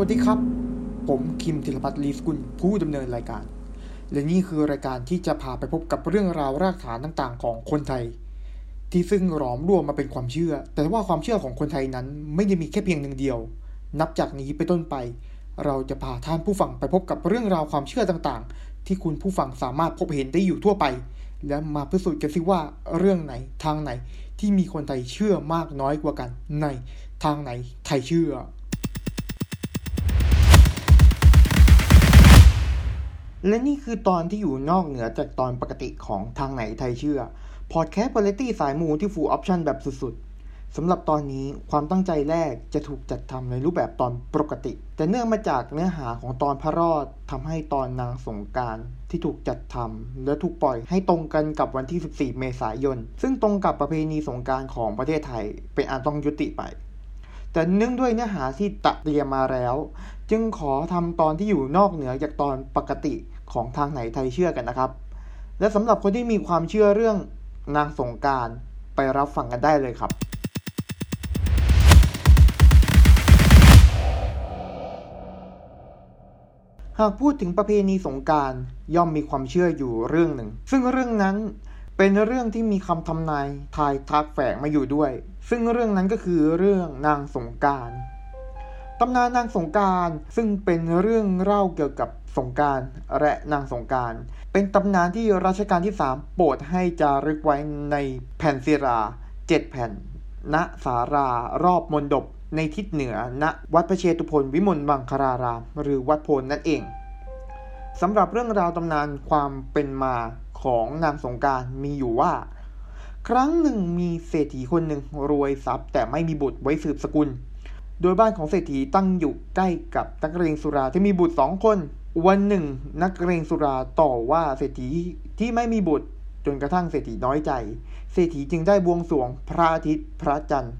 วัสดีครับ ผมคิมธิรพัฒน์ลีสกุลผู้ดำเนินรายการ และนี่คือรายการที่จะพาไปพบกับเรื่องราวรากฐานต่างๆ ของคนไทย ที่ซึ่งหลอมรวมมาเป็นความเชื่อ แต่ว่าความเชื่อของคนไทยนั้นไม่ได้มีแค่เพียงหนึ่งเดียว นับจากนี้ไปต้นไป เราจะพาท่านผู้ฟังไปพบกับเรื่องราวความเชื่อต่างๆ ที่คุณผู้ฟังสามารถพบเห็นได้อยู่ทั่วไป และมาพิสูจน์กันสิว่าเรื่องไหนทางไหนที่มีคนไทยเชื่อมากน้อยกว่ากันในทางไหนไทยเชื่อ และนี่คือตอนที่อยู่นอกเหนือจากตอนปกติของทางไหนไทยเชื่อ พอดแคสต์วาไรตี้สายมูที่ full option แบบสุดๆ สำหรับตอนนี้ความตั้งใจแรกจะถูกจัดทำในรูปแบบตอนปกติ แต่เนื่องมาจากเนื้อหาของตอนพระรอดทำให้ตอนนางสงกรานต์ที่ถูกจัดทำและถูกปล่อยให้ตรงกันกับวันที่ 14 เมษายน ซึ่งตรงกับประเพณีสงกรานต์ของประเทศไทย เป็นอันต้องยุติไปแต่เนื่องด้วยเนื้อหาที่ตะเตรียมมาแล้ว จึงขอทำตอนที่อยู่นอกเหนือจากตอนปกติ ของทางไหนไทยเชื่อกันนะครับ และสำหรับคนที่มีความเชื่อเรื่องนางสงการไปรับฟังกันได้เลยครับ หากพูดถึงประเพณีสงการย่อมมีความเชื่ออยู่เรื่องหนึ่ง ซึ่งเรื่องนั้นเป็นเรื่องที่มีคำทำนายทายทักแฝงมาอยู่ด้วย ซึ่งเรื่องนั้นก็คือเรื่องนางสงการ ตำนานนางสงการซึ่งเป็นเรื่องเล่าเกี่ยวกับสงการและนางสงการ เป็นตำนานที่รัชกาลที่ 3 โปรดให้จารึกไว้ในแผ่นศิราเจ็ดแผ่น ณสารารอบมณฑปในทิศเหนือณวัดพระเชตุพนวิมลบังคาราราม หรือวัดโพนนั่นเองสำหรับเรื่องราวตำนานความเป็นมาของนางสงการมีอยู่ว่า ครั้งหนึ่งมีเศรษฐีคนหนึ่งรวยทรัพย์แต่ไม่มีบุตรไว้สืบสกุล โดยบ้านของเศรษฐีตั้งอยู่ใกล้กับนักเรียนสุราที่มีบุตรสองคน วันหนึ่ง นักเรียนสุราต่อว่าเศรษฐีที่ไม่มีบุตร จนกระทั่งเศรษฐีน้อยใจ เศรษฐีจึงได้บวงสรวงพระอาทิตย์พระจันทร์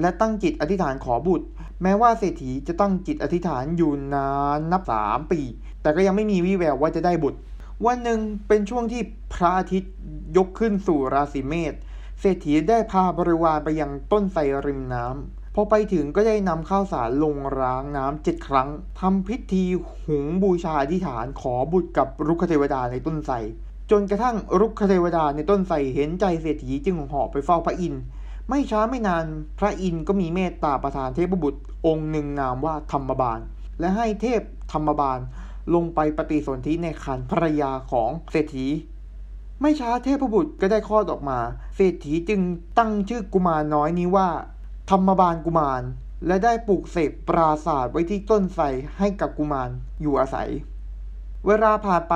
และตั้งจิตอธิษฐานขอบุตร แม้ว่าเศรษฐีจะตั้งจิตอธิษฐานอยู่นานนับสามปี แต่ก็ยังไม่มีวี่แววว่าจะได้บุตร วันหนึ่งเป็นช่วงที่พระอาทิตย์ยกขึ้นสู่ราศีเมษเศรษฐีได้พาบริวารไปยังต้นไทรริมน้ำ พอไปถึงก็ได้นำข้าวสารลงร้างน้ำเจ็ดครั้งทำพิธีหุงบูชาอธิษฐานขอบุตรกับรุกขเทวดาในต้นไทรจนกระทั่งรุกขเทวดาในต้นไทรเห็นใจเศรษฐีจึงหาะไปเฝ้าพระอินทร์ไม่ช้าไม่นานพระอินทร์ก็มีเมตตาประทานเทพบุตรองค์หนึ่งนามว่าธรรมบาล และให้เทพธรรมบาลลงไปปฏิสนธิในคันภรรยาของเศรษฐี ไม่ช้าเทพบุตรก็ได้คลอดออกมา เศรษฐีจึงตั้งชื่อกุมารน้อยนี้ว่า ธรรมบาลกุมาร และได้ปลูกเสกปราศาสตร์ไว้ที่ต้นไทรให้กับกุมารอยู่อาศัย เวลาผ่านไป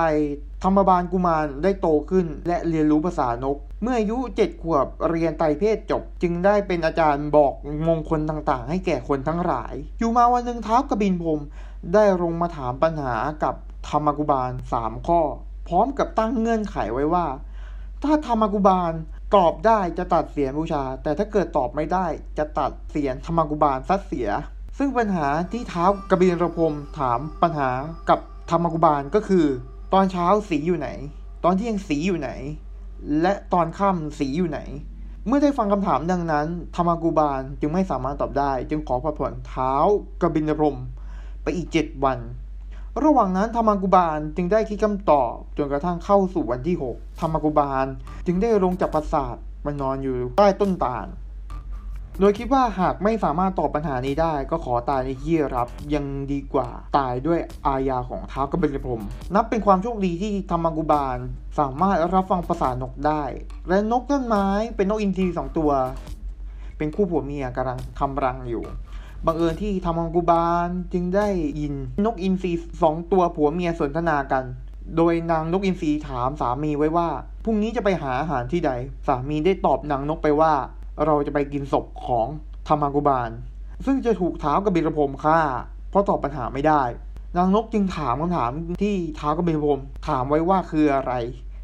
ธรรมบาลกุมารได้โตขึ้นและเรียนรู้ภาษานก เมื่ออายุเจ็ดขวบเรียนไตรเพศจบ จึงได้เป็นอาจารย์บอกมงคลต่างๆ ให้แก่คนทั้งหลาย อยู่มาวันหนึ่งเท้ากบินพรมได้ลงมาถามปัญหากับธรรมกุบาลสามข้อ พร้อมกับตั้งเงื่อนไขไว้ว่า ถ้าธรรมกุบาล ตอบได้จะตัดเสียนบูชา แต่ถ้าเกิดตอบไม่ได้จะตัดเสียนธรรมกุบาลซัดเสีย ซึ่งปัญหาที่เท้ากบินรพรมถามปัญหากับธรรมกุบาลก็คือ ตอนเช้าสีอยู่ไหน ตอนเที่ยงสีอยู่ไหน และตอนค่ำสีอยู่ไหน เมื่อได้ฟังคำถามดังนั้น ธรรมกุบาลจึงไม่สามารถตอบได้ จึงขอผัดผ่อนเท้ากบินรพรมไปอีกเจ็ดวัน ระหว่างนั้นธรรมกุบาลจึงได้คิดคำตอบจนกระทั่งเข้าสู่วันที่ 6 ธรรมกุบาลจึงได้ลงจากปราสาทมานอนอยู่ใต้ต้นตาล โดยคิดว่าหากไม่สามารถตอบปัญหานี้ได้ก็ขอตายในที่รับยังดีกว่าตายด้วยอาญาของท้าวกบิลพรมนับเป็นความโชคดีที่ธรรมกุบาลสามารถรับฟังภาษานกได้ และนกต้นไม้เป็นนกอินทรีสองตัว เป็นคู่ผัวเมียกำลังทำรังอยู่ บังเอิญที่ธรรมกุบาลจึงได้ยินนกอินทรีสองตัวผัวเมียสนทนากัน โดยนางนกอินทรีถามสามีไว้ว่าพรุ่งนี้จะไปหาอาหารที่ใด สามีได้ตอบนางนกไปว่า เราจะไปกินศพของธรรมกุบาล ซึ่งจะถูกเท้าวกบิลพรมฆ่า เพราะตอบปัญหาไม่ได้ นางนกจึงถามคำถามที่เท้าวกบิลพรมถามไว้ว่าคืออะไร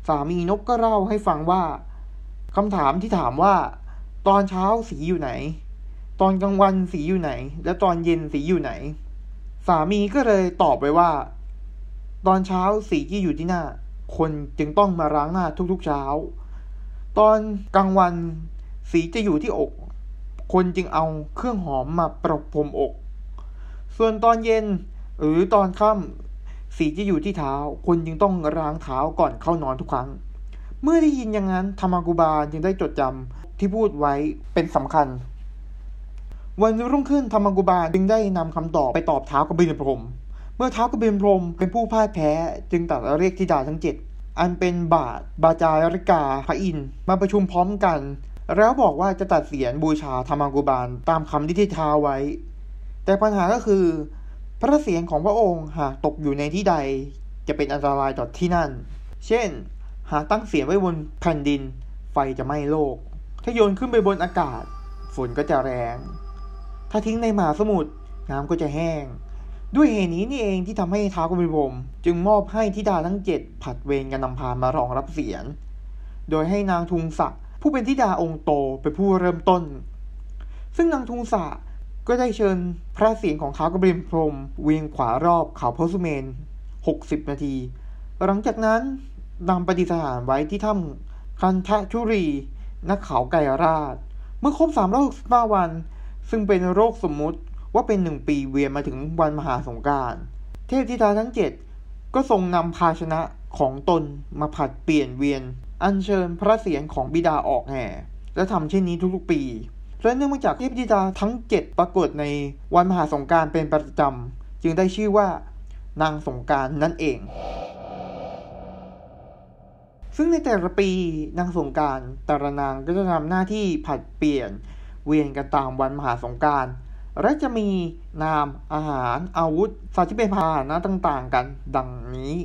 สามีนกก็เล่าให้ฟังว่าคำถามที่ถามว่า ตอนเช้าสีอยู่ไหน ตอนกลางวันสีอยู่ไหน และตอนเย็นสีอยู่ไหน สามีก็เลยตอบไปว่า ตอนเช้าสีที่อยู่ที่หน้า คนจึงต้องมาล้างหน้าทุกๆเช้า ตอนกลางวันสีจะอยู่ที่อก คนจึงเอาเครื่องหอมมาประพรมอก ส่วนตอนเย็นหรือตอนค่ำสีจะอยู่ที่เท้า คนจึงต้องล้างเท้าก่อนเข้านอนทุกครั้ง เมื่อได้ยินอย่างนั้นธรรมากุบาลจึงได้จดจำที่พูดไว้เป็นสำคัญ วันรุ่งขึ้นธรรมกุบาลจึงได้นำคำตอบไปตอบเท้ากบินพรม เมื่อเท้ากบินพรมเป็นผู้พ่ายแพ้จึงตัดเรียกธิดาทั้งเจ็ดอันเป็นบาทบาจาริกาพระอินมาประชุมพร้อมกัน แล้วบอกว่าจะตัดเสียนบูชาธรรมกุบาลตามคำที่ทิท้าไว้ แต่ปัญหาก็คือ พระเสียงของพระองค์หากตกอยู่ในที่ใด จะเป็นอันตรายต่อที่นั่น เช่น หากตั้งเสียงไว้บนแผ่นดิน ไฟจะไหม้โลก ถ้าโยนขึ้นไปบนอากาศ ฝนก็จะแรง ถ้าทิ้งในมหาสมุทรน้ำก็จะแห้ง ด้วยเหตุนี้นี่เองที่ทำให้ท้าวกบิลพรมจึงมอบให้ธิดาทั้งเจ็ดผัดเวรกันนำพามารองรับเสียง โดยให้นางทุงศักผู้เป็นธิดาองค์โตเป็นผู้เริ่มต้น ซึ่งนางทุงศักก็ได้เชิญพระเสียงของท้าวกบิลพรมเวียงขวารอบเขาพระสุเมน 60 นาที หลังจากนั้นนำปฏิสถานไว้ที่ถ้ำคันทะชุรีนักเขาไกรราช เมื่อครบ365วัน ซึ่งเป็นโรคสมมุติว่าเป็นหนึ่งปีเวียนมาถึงวันมหาสงการ เทพธิดาทั้งเจ็ดก็ทรงนำภาชนะของตนมาผัดเปลี่ยนเวียน อัญเชิญพระเศียรของบิดาออกแห่ และทำเช่นนี้ทุกๆปีและเนื่องมาจากเทพธิดาทั้งเจ็ดปรากฏในวันมหาสงการเป็นประจำจึงได้ชื่อว่านางสงการนั่นเอง ซึ่งในแต่ละปีนางสงการแต่ละนางก็จะทำหน้าที่ผัดเปลี่ยน เวียนกันตามวันมหาสงการและจะมีนามอาหารอาวุธสัตว์ที่เป็นพาหนะต่างๆ กันดังนี้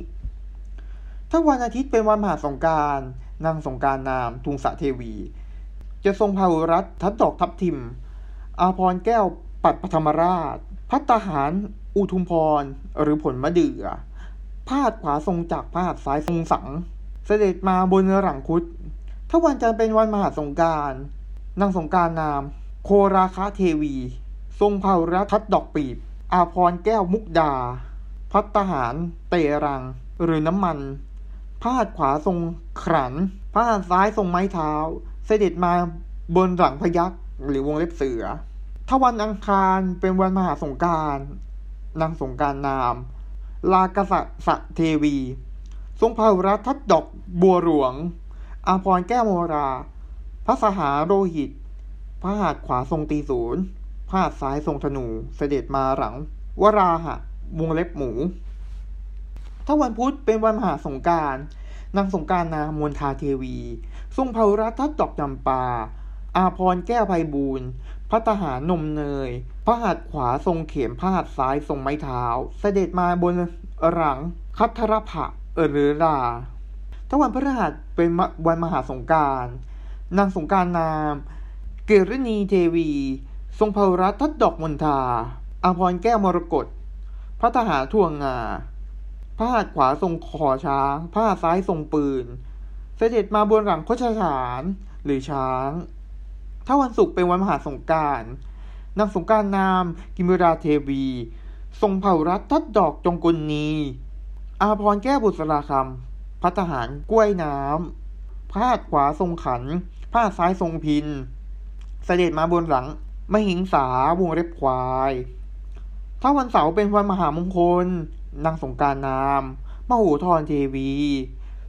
ถ้าวันอาทิตย์เป็นวันมหาสงการนางสงการนามทุงสะเทวี จะทรงพาหุรัตทัดดอกทับทิม อาพรแก้วปัดปฐมราช พัตหารอุทุมพร หรือผลมะเดื่อ พาดขวาทรงจักพาดซ้ายทรงสัง เสด็จมาบนหลังคุด ถ้าวันจันทร์เป็นวันมหาสงการ นางสงการนาม โคราคาเทวี ทรงเผารัทัดดอกปีบ อาพรแก้วมุกดา พัตหาร เตรัง หรือน้ำมันพาดขวาทรงขรันพาดซ้ายทรงไม้เท้า เสด็จมาบนหลังพยักหรือวงเล็บเสือ ถ้าวันอังคารเป็นวันมหาสงการนางสงการนาม ลากษัตสะเทวี ทรงเผารัทัดดอกบัวหลวงอาพรแก้วโมรา พระสหาโรหิต พระหัตถ์ขวาทรงตีศูนย์พาดซ้ายทรงธนู เสด็จมาหลัง วราหะวงเล็บหมู ถ้าวันพุธเป็นวันมหาสงการนางสงการนามวลทาเทวี ทรงเผารัทัดอกจำปา อาพรแก้วไพบูรณ์พระทหารนมเนย พระหัตถ์ขวาทรงเข็มพระหัตถ์ซ้ายทรงไม้เท้า เสด็จมาบนหลังคัทรพะหรือราถ้าวันพฤหัสเป็นวันมหาสงการ นางสงการนาม เกรณีเทวี ทรงเผารัฐทัดดอกมณฑาอาพรแก้วมรกตพระทหารทวงงาพระหัตถ์ขวาทรงขอช้างพระหัตถ์ซ้ายทรงปืน เสด็จมาบนหลังโคชฉานหรือช้าง ถ้าวันศุกร์เป็นวันมหาสงการนางสงการนาม กิมราเทวี ทรงเผารัฐทัดดอกจงกุลนีอาพรแก้วบุษราคำพระทหารกล้วยน้ำ พระหัตถ์ขวาทรงขันพระหัตถ์ซ้ายทรงพิน เสด็จมาบนหลังมหิงสาวงเล็บควาย ถ้าวันเสาร์เป็นวันมหามงคล นางสงการนามมโหธรเทวี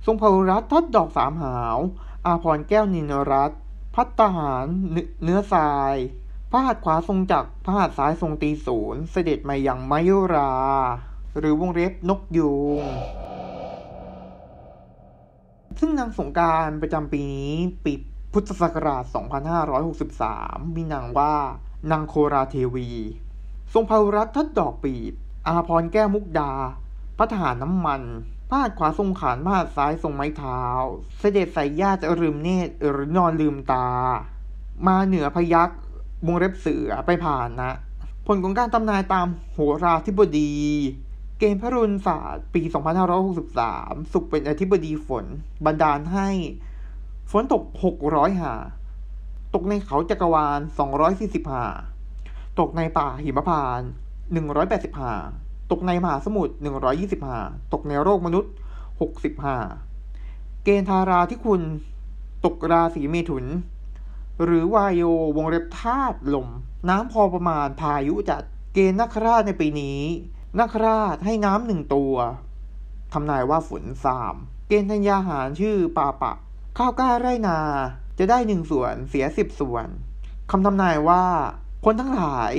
ทรงพลรัตทัดดอกสามหาว อาพรแก้วนินรัตพัตตหารเนื้อทรายพระหัตขวาทรงจักรพระหัตซ้ายทรงตีศูนย์ เสด็จมาอยังมายุรา หรือวงเล็บนกยูง ซึ่งนางสงการประจำปีนี้ปิดพุทธศักราช 2563 มีนางว่านางโคราเทวี ทรงพารัตทัดดอกปีบ อาพรแก้วมุกดา พระทหารน้ำมันพาดขวาทรงขานพาดซ้ายทรงไม้เท้า เสด็จใส่ญาจะลืมเนตรหรือนอนลืมตา มาเหนือพยักวงเล็บเสือไปผ่านนะ ผลของการตำนายตามโหราธิบดี เกณฑ์พระรุนศาสตร์ปี 2563 สุขเป็นอธิบดีฝน บันดาลให้ ฝนตก 600 หา ตกในเขาจักรวาล 240 หา ตกในป่าหิมพาน 180 หา ตกในมหาสมุทร 120 หา ตกในโลกมนุษย์ 60 หา เกณฑ์ทาราที่คุณ ตกราศีเมถุน หรือวายโยวงเล็บธาตุลม น้ำพอประมาณพายุจัด เกณฑ์นักราชในปีนี้ นักราชให้น้ำหนึ่งตัวทำนายว่าฝนสาม เกณฑ์ธัญญาหารชื่อปาปะ ข้าวกล้าไรนาจะได้หนึ่งส่วนเสียสิบส่วนคำทำนายว่า คนทั้งหลาย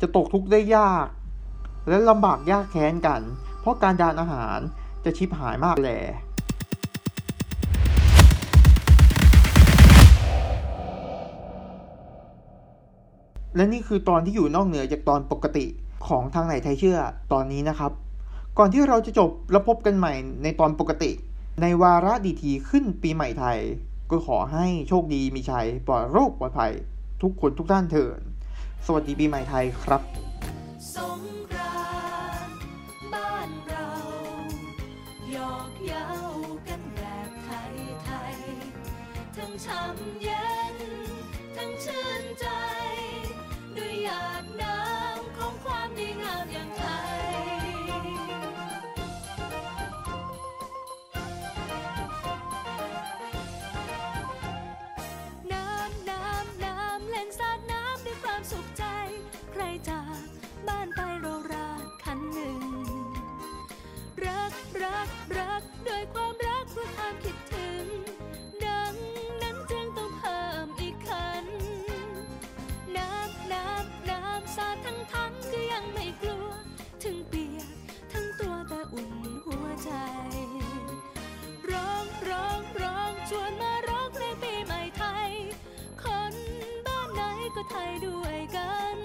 จะตกทุกข์ได้ยาก และลำบากยากแค้นกัน เพราะการดานอาหารจะชิบหายมากแหลและนี่คือตอนที่อยู่นอกเหนือจากตอนปกติ ของทางไหนไทยเชื่อตอนนี้นะครับ ก่อนที่เราจะจบแล้วพบกันใหม่ในตอนปกติ ในวาระดีทีขึ้นปีใหม่ไทย ก็ขอให้โชคดีมีชัยปลอดโรคปลอดภัย ทุกคนทุกท่านเถิดสวัสดีปีใหม่ไทยครับสงกรานบ้านเราหยอกเย้ากันแบบไทยไทยทั้งช้ำเย็น ใจ ร้องร้องร้องชวนมาร้องเพลงปีใหม่ไทย คนบ้านไหนก็ไทยด้วยกัน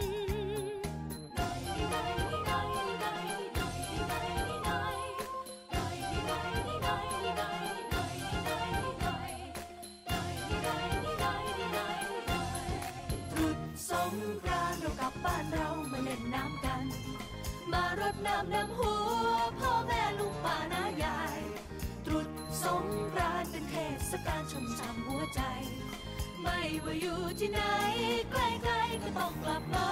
ตรุษสงกรานเรากลับบ้านเรามาเล่นน้ำกัน มารดน้ำดำหัวพ่อแม่ สงกรานต์เป็นเทศกาลชมช่ำหัวใจ ไม่ว่าอยู่ที่ไหนใกล้ๆก็ต้องกลับมา